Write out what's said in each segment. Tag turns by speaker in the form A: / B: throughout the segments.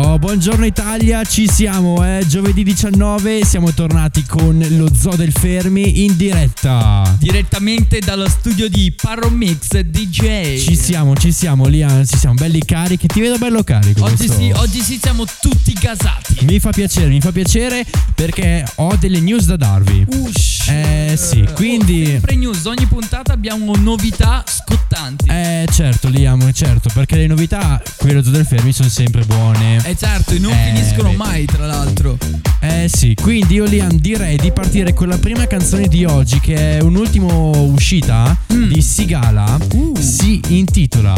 A: Oh, buongiorno Italia, ci siamo, eh. Giovedì 19 siamo tornati con lo Zoo del Fermi in diretta.
B: Direttamente dallo studio di Paromix DJ.
A: Ci siamo, ci siamo, Lian, ci siamo belli carichi. Ti vedo bello carico.
B: Oggi
A: questo-
B: sì, oggi sì siamo tutti gasati.
A: Mi fa piacere, mi fa piacere perché ho delle news da darvi.
B: Ush.
A: Eh, sì, quindi-
B: Oh, sempre news, ogni puntata abbiamo novità scottanti.
A: Eh, certo, Liam, certo, perché le novità qui Zoo del Fermi sono sempre buone.
B: Eh certo, e non
A: Eh,
B: finiscono
A: vedi.
B: mai, tra l'altro.
A: Eh sì, quindi io Liam direi di partire con la prima canzone di oggi che è un'ultima uscita
B: Mm.
A: di Sigala.
B: Uh.
A: Si intitola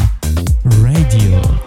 A: Radio.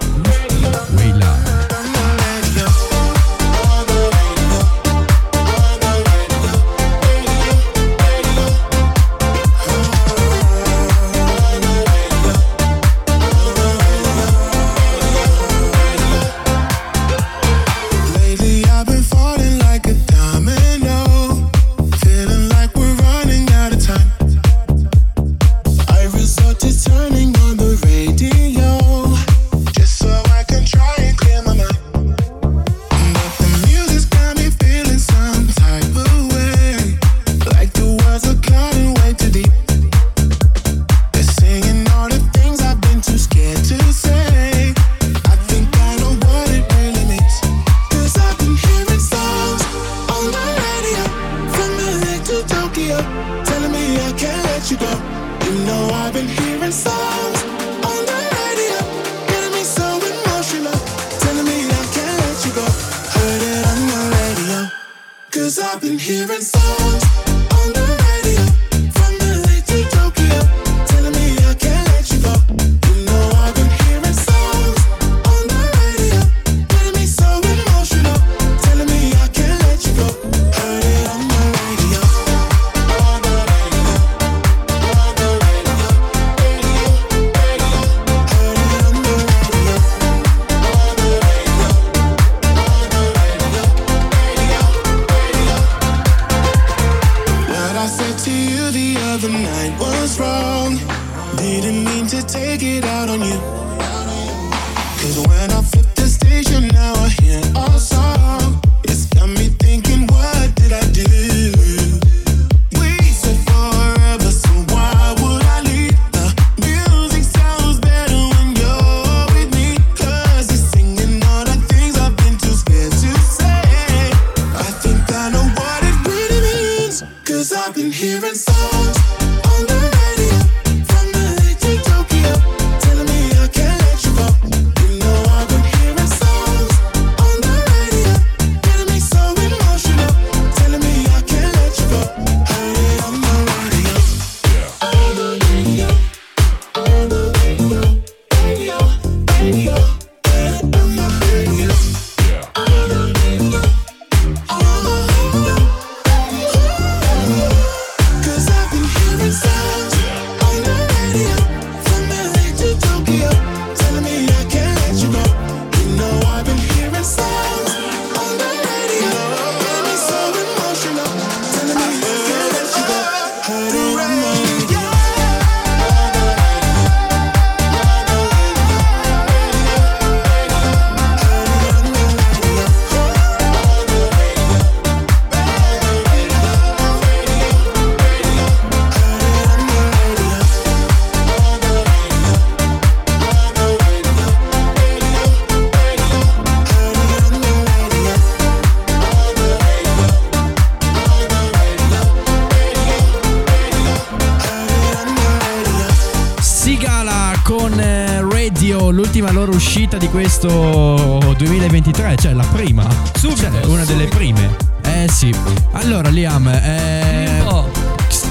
C: Questo 2023, cioè la prima.
B: Subito,
C: Cioè, una delle
B: subito.
C: prime. Eh sì. Allora, Liam, eh,
B: Oh,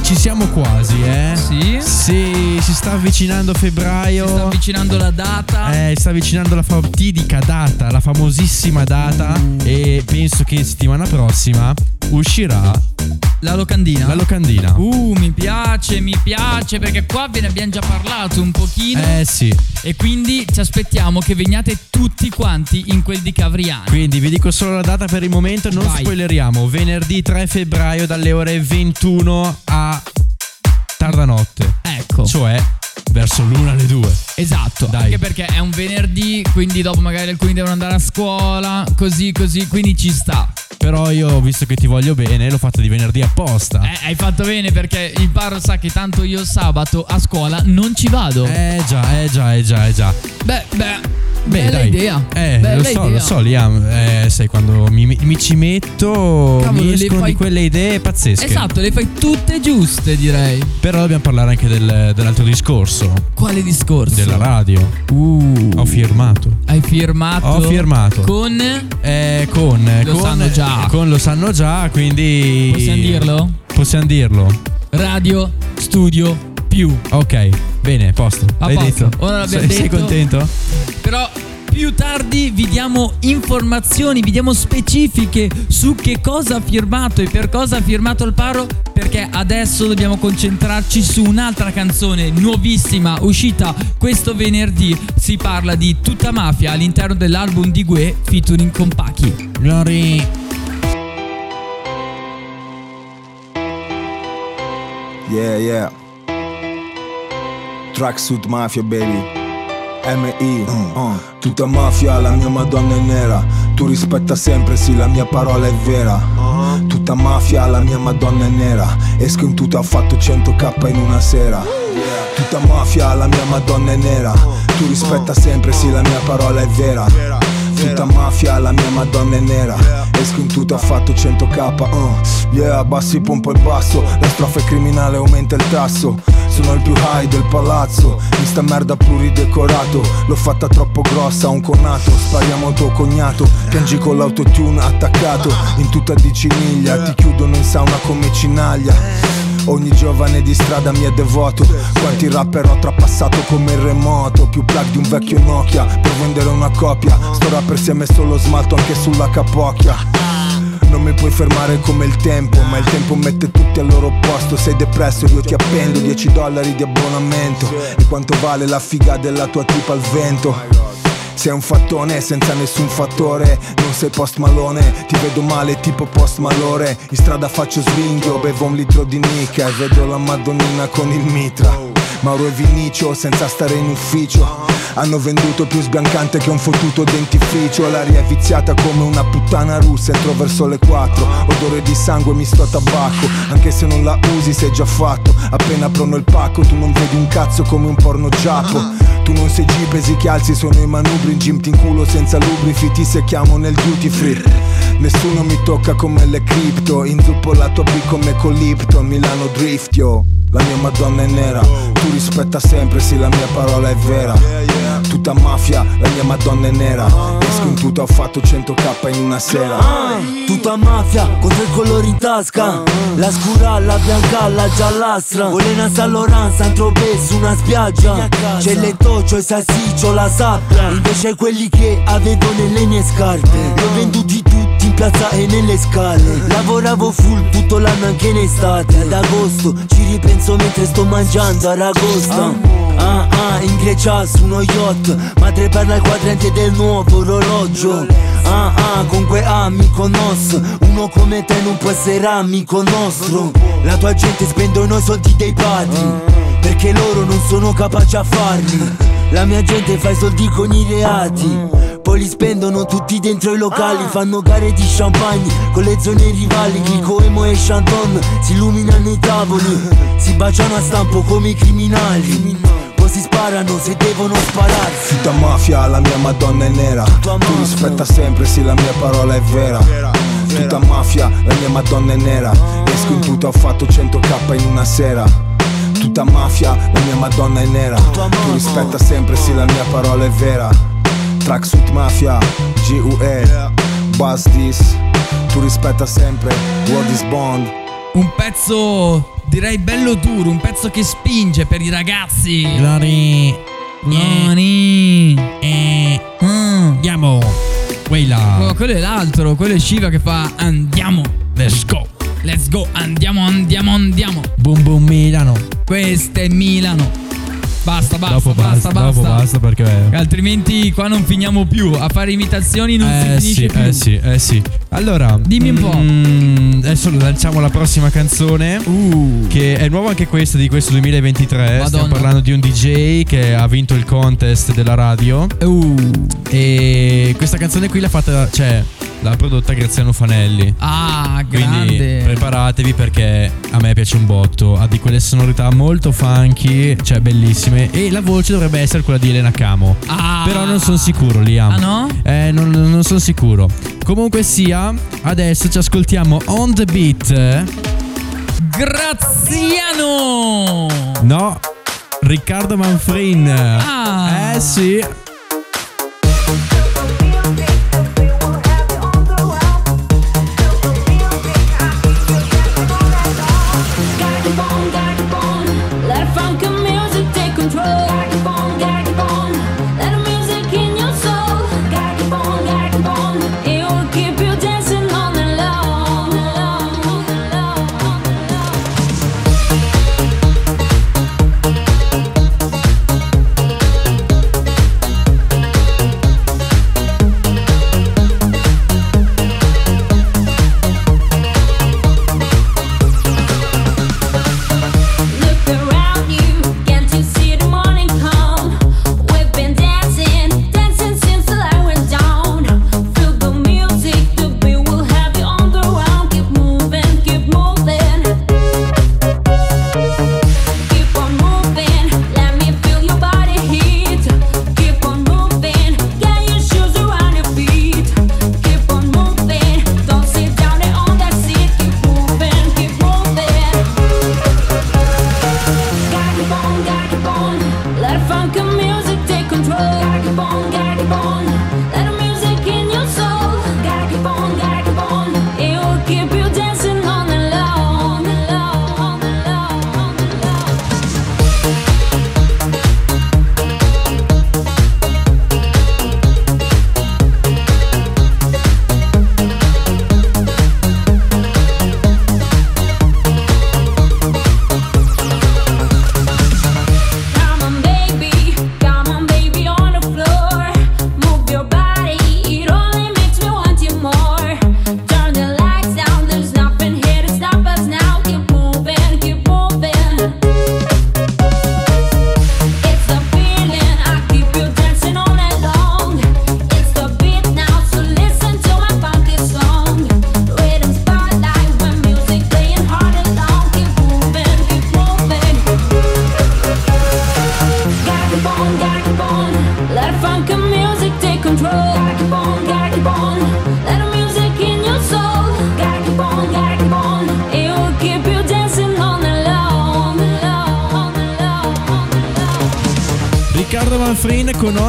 C: ci siamo quasi, eh?
B: Sì.
C: Sì, si sta avvicinando febbraio.
B: sta avvicinando la data.
C: Eh, sta avvicinando la fatidica data, la famosissima data. E penso che settimana prossima uscirà
B: La locandina.
C: la locandina.
B: Uh, mi piace, mi piace perché qua ve ne abbiamo già parlato un pochino
C: Eh sì,
B: e quindi ci aspettiamo che veniate tutti quanti in quel di Cavriano.
C: quindi vi dico solo la data per il momento, non
B: Vai.
C: spoileriamo. Venerdì 3 febbraio dalle ore 21 a tarda notte,
B: Ecco,
C: cioè verso l'una alle due.
B: esatto,
C: Dai.
B: anche perché è un venerdì, quindi dopo magari alcuni devono andare a scuola, così così, quindi ci sta.
C: Però io, visto che ti voglio bene, l'ho fatta di venerdì apposta.
B: Eh, hai fatto bene perché il paro sa che tanto io sabato a scuola non ci vado.
C: Eh già, eh già, eh già, eh già.
B: Beh, beh,
C: Beh,
B: bella
C: dai.
B: idea.
C: Eh,
B: Bella
C: lo so,
B: idea.
C: lo so, Liam. Eh, sai, quando mi, mi ci metto,
B: Cavolo,
C: mi escono
B: fai-
C: di quelle idee pazzesche.
B: Esatto, le fai tutte giuste, direi.
C: Però dobbiamo parlare anche del- dell'altro discorso,
B: Quale discorso?
C: della radio.
B: Uh,
C: Ho firmato.
B: hai firmato.
C: Ho firmato.
B: Con.
C: Eh, con,
B: Lo
C: con-
B: sanno già.
C: Con lo sanno già, quindi.
B: Possiamo dirlo?
C: Possiamo dirlo.
B: Radio Studio Più.
C: Ok, bene, posto.
B: A
C: L'hai
B: posto.
C: detto?
B: Ora l'abbiamo
C: sei, sei
B: detto.
C: contento?
B: Però più tardi vi diamo informazioni, vi diamo specifiche su che cosa ha firmato e per cosa ha firmato il paro. Perché adesso dobbiamo concentrarci su un'altra canzone nuovissima uscita questo venerdì. Si parla di Tutta Mafia all'interno dell'album di Gue featuring con Pachi.
C: Glory.
D: Yeah, yeah. Tracksuit Mafia, baby. MI, uh, tutta mafia, la mia madonna è nera. Tu rispetta sempre, sì, la mia parola è vera. Tutta mafia, la mia madonna è nera. Esco in tuta, ho fatto 100k in una sera. Tutta mafia, la mia madonna è nera. Tu rispetta sempre, sì, la mia parola è vera. Tutta mafia, la mia madonna è nera. Esco in tuta, ho fatto 100k. Uh. Yeah, abbassi pompo il basso. La strofa è criminale, aumenta il tasso. Sono il più high del palazzo. In sta merda pluridecorato. L'ho fatta troppo grossa, un conato. Spariamo al tuo cognato. Piangi con l'autotune attaccato. In tutta di ciniglia. Ti chiudono in sauna come cinaglia. Ogni giovane di strada mi è devoto. Quanti rapper ho trapassato come il remoto. Più plug di un vecchio Nokia Per vendere una copia. Sto rapper si è messo lo smalto anche sulla capocchia. Non mi puoi fermare come il tempo Ma il tempo mette tutti al loro posto. Sei depresso, io ti appendo 10 dollari di abbonamento. E quanto vale la figa della tua tipa al vento sei un fattone senza nessun fattore. Non sei post malone Ti vedo male tipo post malore In strada faccio svinghio Bevo un litro di nica E vedo la madonnina con il mitra Mauro e Vinicio senza stare in ufficio. Hanno venduto più sbiancante che un fottuto dentifricio. L'aria è viziata come una puttana russa Entro verso le 4 Odore di sangue misto a tabacco. Anche se non la usi sei già fatto. Appena prono il pacco Tu non vedi un cazzo come un porno giappo. Tu non sei G, pesi che alzi sono i manubri. In gym ti inculo senza lubrifi Ti secchiamo nel duty free. Nessuno mi tocca come le cripto. Inzuppo la tua B come con Lipton Milano drift yo La mia madonna è nera Tu rispetta sempre, sì la mia parola è vera. Tutta mafia, la mia madonna è nera. Esco in tuta, ho fatto 100k in una sera.
E: Tutta mafia con tre colori in tasca. La scura, la bianca, la giallastra. Volena San Laurent, San Tropez su una spiaggia. C'è il toccio, il salsiccio, la sabbia. Invece quelli che avevo nelle mie scarpe. Li ho venduti tutti piazza e nelle scale. Lavoravo full tutto l'anno anche in estate. Ad agosto ci ripenso mentre sto mangiando aragosta. Ah. Ah, in Grecia su uno yacht. Madre parla il quadrante del nuovo orologio. Ah ah, con quei amico nos. Uno come te non può essere amico nostro. La tua gente spendono i soldi dei padri Perché loro non sono capaci a farli. La mia gente fa i soldi con i reati poi li spendono tutti dentro i locali Fanno gare di champagne con le zone rivali Chico, Emo e Chanton si illuminano i tavoli Si baciano a stampo come i criminali. Si sparano se devono spararsi.
D: Tutta mafia, la mia madonna è nera. Tu rispetta sempre, sì la mia parola è vera. Tutta mafia, la mia madonna è nera. Esco in tuta, ho fatto 100k in una sera. Tutta mafia, la mia madonna è nera. Tu rispetta sempre, sì la mia parola è vera Tracksuit mafia, GUE Buzz this Tu rispetta sempre, what is bond
B: Un pezzo direi bello duro, un pezzo che spinge per i ragazzi.
F: Glory.
B: Glory.
F: Eh,
B: Mm.
F: andiamo. Quella.
B: Oh, quello è l'altro, quello è Shiva che fa andiamo.
F: Let's go.
B: Let's go, andiamo, andiamo, andiamo.
F: Boom boom Milano.
B: Questo è Milano. Basta, basta,
F: dopo
B: basta,
F: basta,
B: basta.
F: dopo basta perché...
B: Altrimenti qua non finiamo più. A fare imitazioni non
F: Eh
B: si finisce
F: sì,
B: più.
F: eh sì, eh sì. Allora,
B: Dimmi un po'.
F: mm, adesso lanciamo la prossima canzone.
B: Uh.
F: Che è nuova anche questa di questo 2023. Stiamo
B: Madonna.
F: parlando di un DJ che ha vinto il contest della radio.
B: Uh.
F: E questa canzone qui l'ha fatta, cioè, l'ha prodotta Graziano Fanelli.
B: Ah,
F: Quindi
B: grande.
F: preparatevi perché a me piace un botto. Ha di quelle sonorità molto funky, cioè bellissime. E la voce dovrebbe essere quella di Elena Camo.
B: Ah.
F: Però non sono sicuro, Liam.
B: Ah, no?
F: Eh, non, non sono sicuro. Comunque sia, adesso ci ascoltiamo On the Beat.
B: Graziano.
F: No, Riccardo Manfrin.
B: Ah.
F: Eh sì.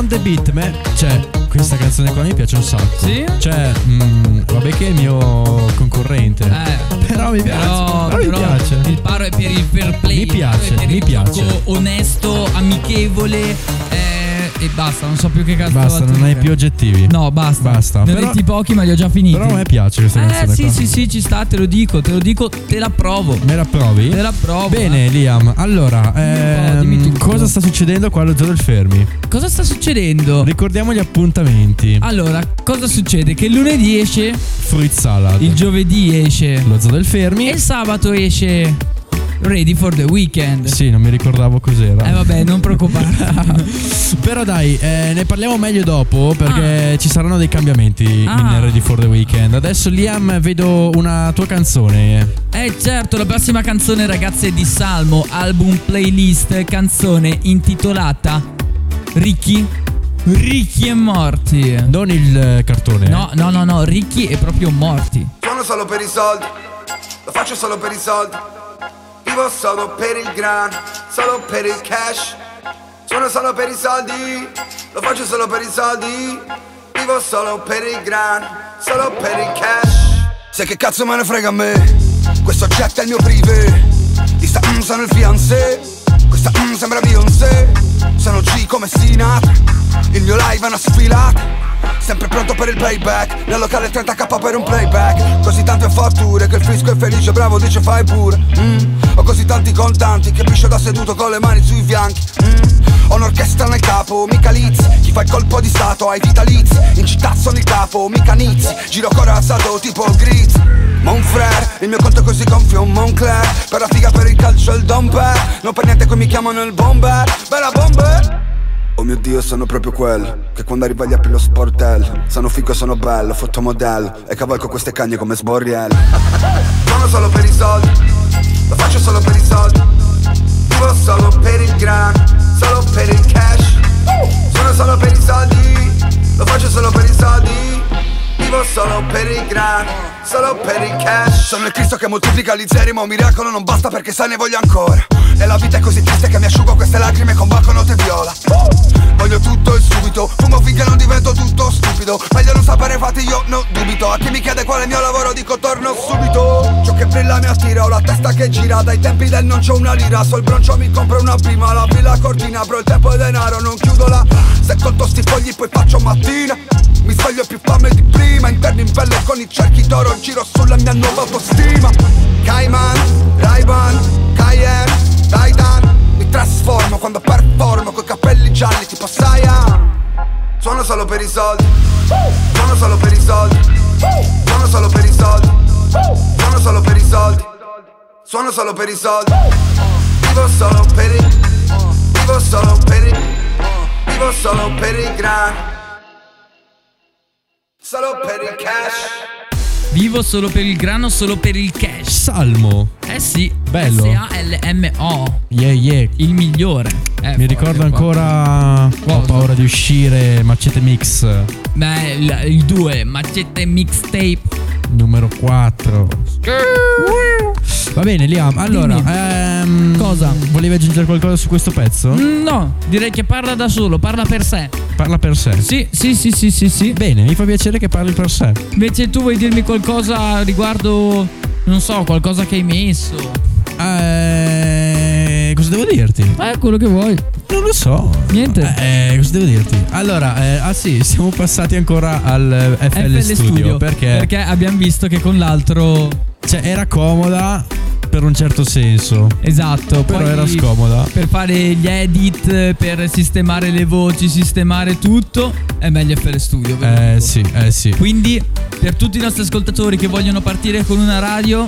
C: On the Beat. Me,
F: cioè, questa canzone qua mi piace un sacco.
B: Sì?
F: Cioè, mm, vabbè che è il mio concorrente.
B: Eh.
F: Però mi piace.
B: Però,
F: però mi
B: però
F: piace.
B: il paro è per il fair play.
F: Mi piace, mi piace.
B: onesto, amichevole. Eh, e basta, non so più che cazzo
F: Basta, non hai più oggettivi.
B: No, basta.
F: Basta.
B: Ne ho
F: Però-
B: detti pochi, ma li ho già finiti.
F: Però a me piace questa
B: Eh
F: canzone
B: sì,
F: qua.
B: sì, sì, ci sta, te lo dico, te lo dico, te la provo.
F: Me la provi?
B: Te la provo.
F: Bene, Liam. Allora, ehm, cosa sta succedendo qua allo Zoo del Fermi?
B: Cosa sta succedendo?
F: Ricordiamo gli appuntamenti.
B: Allora, cosa succede? Che il lunedì esce,
F: Fruit salad.
B: il giovedì esce
F: Lo Zoo del Fermi.
B: e il sabato esce Ready for the Weekend.
F: Sì, non mi ricordavo cos'era.
B: Eh vabbè, non preoccuparti.
F: Però dai, eh, ne parliamo meglio dopo perché ci saranno dei cambiamenti
B: Ah.
F: in Ready for the Weekend. Adesso Liam vedo una tua canzone.
B: Eh certo, la prossima canzone ragazzi è di Salmo, album playlist, canzone intitolata Ricchi, Ricchi e morti.
F: Non il eh, cartone.
B: No, no, no, no, ricchi e proprio morti.
G: Suono solo per i soldi, lo faccio solo per i soldi. Vivo solo per il gran, solo per il cash. Suono solo per i soldi, lo faccio solo per i soldi. Vivo solo per il gran, solo per il cash. Sai che cazzo me ne frega a me? Questo jet è il mio privé. Di sta mm, sono il fiancé. Questa mm, sembra Beyoncé. Sono G come Sinatra. Il mio live è una sfilata. Sempre pronto per il playback. Nel locale 30k per un playback. Così tante fortune che il fisco è felice Bravo dice fai pure. Mm. Ho così tanti contanti che piscio da seduto con le mani sui fianchi. Mm. Ho un'orchestra nel capo, mica Liz Chi fa il colpo di stato ai vitalizi. In città sono il capo, mica Nizi Giro corazzato tipo Grizz. Monfrère, il mio conto è così gonfio Moncler Per la figa, per il calcio il domper. Non per niente qui mi chiamano il bomber. Bella bomber Oh mio dio sono proprio quello Che quando arriva gli apri lo sportello Sono figo sono bello, fotomodello E cavalco queste cagne come sborriello Sono solo per i soldi. Lo faccio solo per i soldi. Vivo solo per il gran Solo per il cash. Sono solo per i soldi. Lo faccio solo per i soldi. Vivo solo per il gran Solo per il cash. Sono il Cristo che moltiplica gli zeri Ma un miracolo non basta perché sai ne voglio ancora. E la vita è così triste che mi asciugo queste lacrime con banconote viola. Voglio tutto e subito Fumo finché non divento tutto stupido. Meglio non sapere fatti io non dubito. A chi mi chiede qual è il mio lavoro dico torno subito. Ciò che brilla mi attira Ho la testa che gira. Dai tempi del non c'ho una lira. So il broncio mi compro una prima La villa cortina. Bro il tempo è denaro Non chiudo la Se conto sti fogli poi faccio mattina. Mi sveglio più fame di prima Interno in pelle con i cerchi d'oro Giro sulla mia nuova autostima. Cayman, Ray-Ban, Cayenne, Titan Mi trasformo quando performo Coi capelli gialli tipo Saiyan Suono solo per i soldi. Suono solo per i soldi. Suono solo per i soldi. Suono solo per i soldi. Suono solo per i soldi. Vivo solo per il Vivo solo per il Vivo solo per il gran Solo per il cash
B: Vivo solo per il grano, solo per il cash.
C: Salmo.
B: Eh sì,
C: Bello.
B: S-A-L-M-O.
C: Yeah, yeah.
B: Il migliore. Eh,
C: Mi ricordo ancora. Ho
B: Cosa?
C: paura di uscire. Macete Mix
B: Beh, il- il 2, macette mixtape.
C: numero 4. Va bene, Liam. Allora, ehm,
B: Cosa?
C: Volevi aggiungere qualcosa su questo pezzo?
B: Mm, No, direi che parla da solo, parla per sé.
C: Parla per sé.
B: Sì, sì, sì, sì, sì, sì.
C: Bene, mi fa piacere che parli per sé.
B: Invece tu vuoi dirmi qualcosa riguardo, non so, qualcosa che hai messo?
C: Eh, cosa devo dirti?
B: Eh, quello che vuoi.
C: Non lo so.
B: Niente.
C: Eh, cosa devo dirti? Allora, eh, ah sì, siamo passati ancora al eh, FL,
B: FL
C: Studio, perché,
B: Perché abbiamo visto che con l'altro...
C: cioè, era comoda per un certo senso,
B: Esatto.
C: però era scomoda.
B: Per fare gli edit, per sistemare le voci, sistemare tutto, è meglio FL Studio.
C: Eh
B: dico.
C: sì, eh sì.
B: Quindi, per tutti i nostri ascoltatori che vogliono partire con una radio,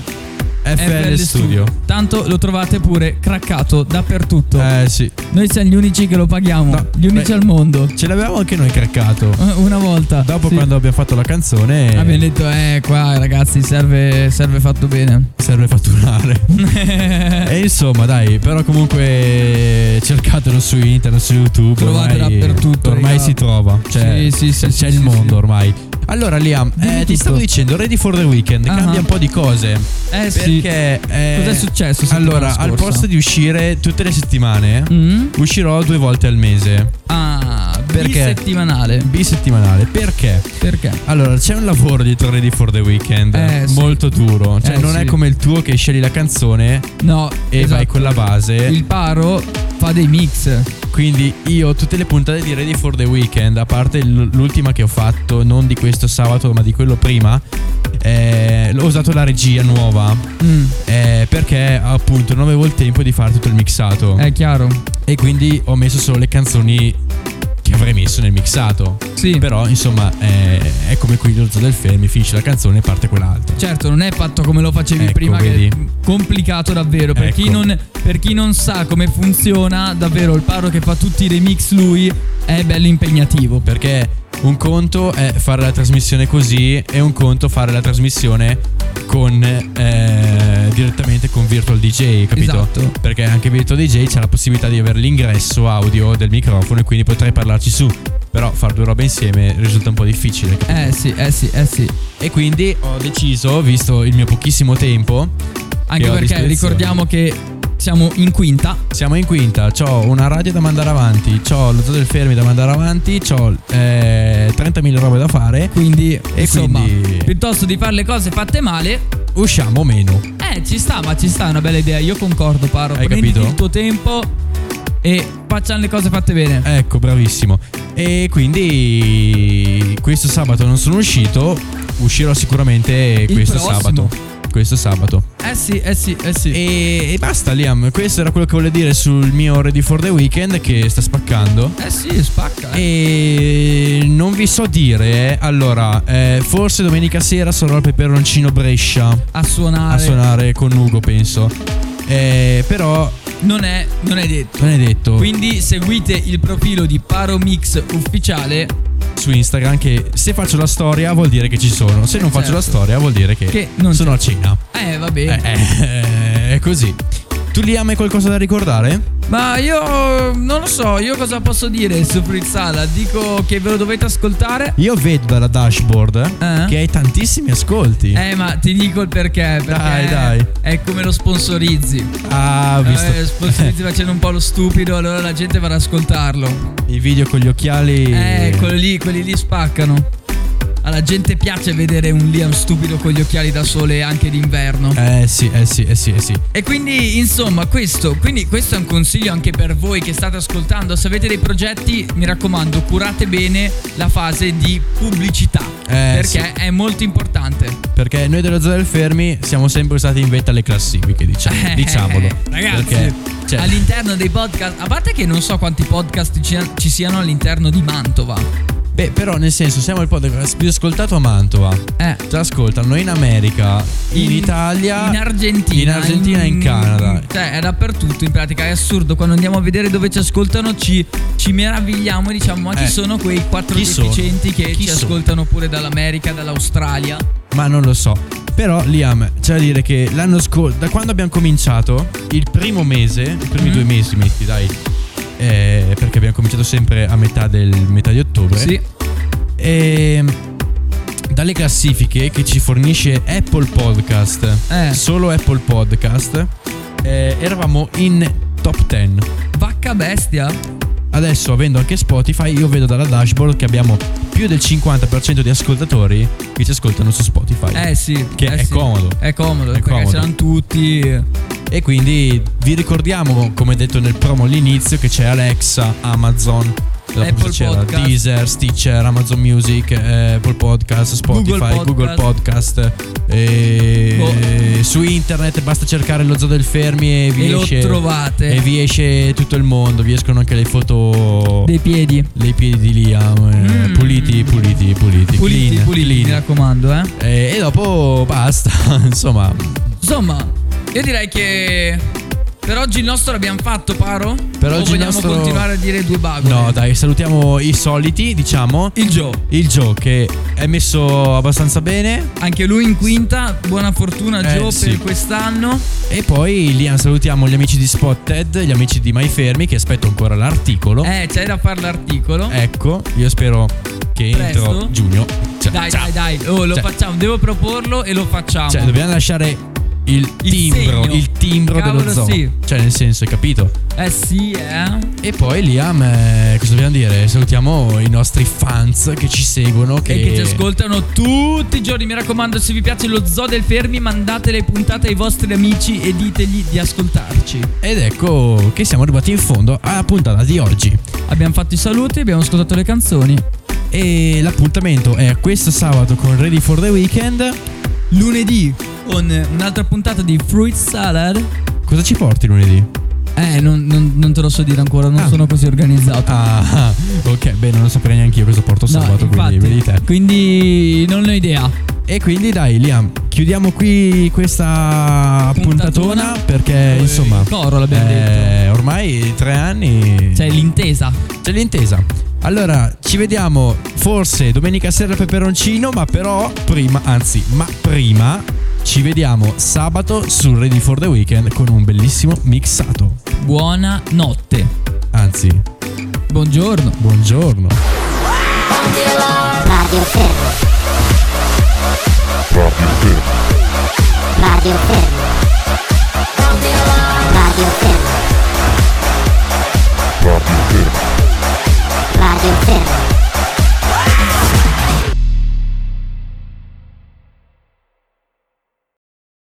C: FL, Studio.
B: Tanto lo trovate pure craccato dappertutto.
C: Eh sì.
B: Noi siamo gli unici che lo paghiamo,
C: No,
B: gli unici
C: beh,
B: al mondo.
C: Ce l'avevamo anche noi craccato.
B: Eh, Una volta.
C: Dopo
B: Sì.
C: quando abbiamo fatto la canzone
B: Abbiamo detto, eh, qua ragazzi, serve, serve fatto bene.
C: serve fatturare. e insomma, dai, però comunque cercatelo su internet, su YouTube.
B: Trovate
C: ormai,
B: dappertutto,
C: Ormai
B: raga.
C: si trova. Cioè,
B: Sì, sì, sì,
C: c'è il mondo ormai. Allora, Liam, eh, ti stavo dicendo, Ready for the Weekend
B: Ah.
C: cambia un po' di cose.
B: Eh sì.
C: Perché eh,
B: Cos'è successo
C: Allora, al
B: scorsa?
C: posto di uscire tutte le settimane,
B: Mm?
C: uscirò due volte al mese.
B: Ah,
C: Perché?
B: settimanale.
C: Bisettimanale. Perché?
B: Perché?
C: Allora, c'è un lavoro dietro Ready for the Weekend
B: Eh, sì.
C: molto duro. Cioè,
B: Eh,
C: non è
B: sì.
C: come il tuo che scegli la canzone
B: No,
C: e
B: esatto.
C: vai con la base.
B: Il paro fa dei mix.
C: Quindi io tutte le puntate di Ready for the Weekend, a parte l'ultima che ho fatto, non di questo sabato ma di quello prima, eh, ho usato la regia nuova.
B: Mm,
C: eh, perché appunto non avevo il tempo di fare tutto il mixato
B: è chiaro.
C: e quindi ho messo solo le canzoni che avrei messo nel mixato
B: Sì.
C: però insomma eh, è come qui lo zoo del fermi finisce la canzone e parte quell'altra
B: Certo, non è fatto come lo facevi
C: Ecco,
B: prima,
C: vedi?
B: che è complicato davvero. Per, chi
C: Ecco.
B: non, per chi non sa come funziona, davvero il paro che fa tutti i remix lui è bello impegnativo.
C: perché un conto è fare la trasmissione così e un conto fare la trasmissione con eh, direttamente con Virtual DJ, capito?
B: Esatto.
C: Perché anche Virtual DJ c'è la possibilità di avere l'ingresso audio del microfono e quindi potrei parlarci su. Però far due robe insieme risulta un po' difficile. capito?
B: Eh sì, eh sì, eh sì.
C: E quindi ho deciso, visto il mio pochissimo tempo,
B: Anche perché ricordiamo che siamo in quinta.
C: Siamo in quinta, ho una radio da mandare avanti, ho lo zoo del fermi da mandare avanti, ho eh, 30.000 robe da fare.
B: Quindi, insomma,
C: quindi-
B: piuttosto di fare le cose fatte male,
C: Usciamo meno.
B: eh, ci sta, ma ci sta, è una bella idea. Io concordo, Paro.
C: Hai
B: Prenditi
C: capito?
B: il tuo tempo e facciamo le cose fatte bene.
C: Ecco, bravissimo. E quindi questo sabato non sono uscito, uscirò sicuramente
B: Il
C: questo
B: prossimo.
C: sabato. Questo sabato.
B: Eh sì, eh sì, eh sì.
C: E, e basta, Liam. Questo era quello che volevo dire sul mio Ready for the Weekend che sta spaccando.
B: Eh sì, spacca. eh.
C: E non vi so dire, eh. allora, eh, forse domenica sera sarò al peperoncino Brescia
B: A suonare.
C: a suonare con Ugo, penso. Eh, però
B: Non è, non è detto.
C: non è detto
B: Quindi seguite il profilo di Paro Mix ufficiale.
C: Su Instagram che se faccio la storia vuol dire che ci sono, se non faccio la
B: Certo.
C: storia vuol dire che,
B: Che non
C: sono a cena.
B: Eh, va
C: Eh,
B: bene.
C: eh, è così. Tu Liam hai qualcosa da ricordare?
B: Ma io non lo so, io cosa posso dire su Fruit Salad? Dico che ve lo dovete ascoltare.
C: Io vedo dalla dashboard
B: Eh?
C: che hai tantissimi ascolti.
B: Eh, ma ti dico il perché. perché
C: Dai, dai.
B: È come lo sponsorizzi.
C: Ah, ho visto
B: Eh, sponsorizzi facendo un po' lo stupido, allora la gente va ad ascoltarlo.
C: i video con gli occhiali.
B: Eh, quelli lì, quelli lì spaccano. Alla gente piace vedere un Liam stupido con gli occhiali da sole anche d'inverno.
C: Eh sì, eh sì, eh sì, eh sì.
B: E quindi, insomma, questo, quindi questo è un consiglio anche per voi che state ascoltando. Se avete dei progetti, mi raccomando, curate bene la fase di pubblicità.
C: Eh,
B: perché è molto importante.
C: Perché noi dello Zoo del Fermi siamo sempre stati in vetta alle classifiche, diciamo,
B: Eh,
C: diciamolo.
B: Ragazzi,
C: Perché, cioè,
B: all'interno dei podcast, a parte che non so quanti podcast ci, ci siano all'interno di Mantova.
C: Beh, però nel senso, siamo il podcast più ascoltato a Mantova.
B: Eh.
C: Ci ascoltano in America, in, Italia,
B: in Argentina,
C: in Argentina e in Canada.
B: Cioè, è dappertutto in pratica. È assurdo. Quando andiamo a vedere dove ci ascoltano, ci, ci meravigliamo e diciamo: Ma chi
C: Eh.
B: sono quei quattro
C: Chi sono?
B: deficienti che
C: Chi
B: ci
C: sono?
B: ascoltano pure dall'America, dall'Australia?
C: Ma non lo so. Però, Liam, c'è da dire che l'anno scorso, da quando abbiamo cominciato, il primo mese, i primi
B: Mm.
C: due mesi, metti, dai. Eh, perché abbiamo cominciato sempre a metà del metà di ottobre.
B: Sì.
C: E dalle classifiche che ci fornisce Apple Podcast,
B: Eh.
C: solo Apple Podcast, eh, eravamo in top 10.
B: Vacca bestia.
C: Adesso, avendo anche Spotify, io vedo dalla dashboard che abbiamo più del 50% di ascoltatori che ci ascoltano su Spotify.
B: Eh sì.
C: Che
B: eh
C: è
B: sì.
C: comodo.
B: È comodo.
C: È
B: perché
C: comodo.
B: ce l'hanno tutti.
C: E quindi vi ricordiamo, come detto nel promo all'inizio, che c'è Alexa, Amazon,
B: Apple Podcast.
C: Deezer, Stitcher, Amazon Music, eh, Apple Podcast, Spotify,
B: Google
C: Google Podcast. e
B: Boh.
C: Su internet basta cercare lo zoo del Fermi e vi
B: E
C: esce. E vi esce tutto il mondo, vi escono anche le foto
B: Dei piedi.
C: dei piedi di Liam, eh,
B: Mm.
C: puliti, puliti, puliti,
B: Puliti,
C: clean,
B: puliti, mi
C: clean.
B: raccomando, eh.
C: E, e dopo basta, insomma,
B: Insomma, io direi che per oggi il nostro l'abbiamo fatto, Paro?
C: Per
B: o
C: oggi
B: vogliamo
C: nostro-
B: continuare a dire due bagole?
C: no dai, salutiamo i soliti, diciamo.
B: Il Joe.
C: Il Joe che è messo abbastanza bene.
B: Anche lui in quinta, buona fortuna
C: Eh,
B: Joe
C: sì.
B: per quest'anno.
C: E poi lì salutiamo gli amici di Spotted, gli amici di My Fermi che aspetto ancora l'articolo.
B: Eh, c'è da fare l'articolo.
C: Ecco, io spero che
B: Presto.
C: entro giugno. Cioè,
B: dai,
C: ciao.
B: dai, dai, oh, lo
C: Cioè-
B: facciamo, devo proporlo e lo facciamo.
C: Cioè, dobbiamo lasciare il
B: Il
C: timbro,
B: segno.
C: il timbro
B: Cavolo,
C: dello zoo.
B: sì.
C: Cioè, nel senso, hai capito?
B: Eh sì, eh.
C: E poi Liam, eh, cosa dobbiamo dire? Salutiamo i nostri fans che ci seguono. Che,
B: E che ci ascoltano tutti i giorni. Mi raccomando, se vi piace lo zoo del Fermi, mandate le puntate ai vostri amici e ditegli di ascoltarci.
C: Ed ecco che siamo arrivati in fondo alla puntata di oggi.
B: Abbiamo fatto i saluti, abbiamo ascoltato le canzoni.
C: E l'appuntamento è questo sabato con Ready for the Weekend.
B: Lunedì con un'altra puntata di Fruit Salad.
C: Cosa ci porti lunedì?
B: Eh, non, non- non te lo so dire ancora, non
C: Ah.
B: sono così organizzato.
C: Ah, ok, beh, non lo saprei neanche io cosa porto
B: No,
C: sabato, quindi
B: infatti,
C: vedi te.
B: quindi non ho idea.
C: E quindi dai, Liam, chiudiamo qui questa puntatona,
B: Puntatona.
C: perché
B: Eh,
C: insomma,
B: coro l'abbiamo
C: eh, ormai tre anni
B: C'è l'intesa.
C: c'è l'intesa. Allora, ci vediamo forse domenica sera al peperoncino, ma però prima, anzi, ma prima ci vediamo sabato sul Ready for the Weekend con un bellissimo mixato.
B: Buona notte.
C: Anzi,
B: Buongiorno.
C: buongiorno.
H: Radio Fermo. Radio Fermo. Radio Fermo. Radio Fermo. del Inferno.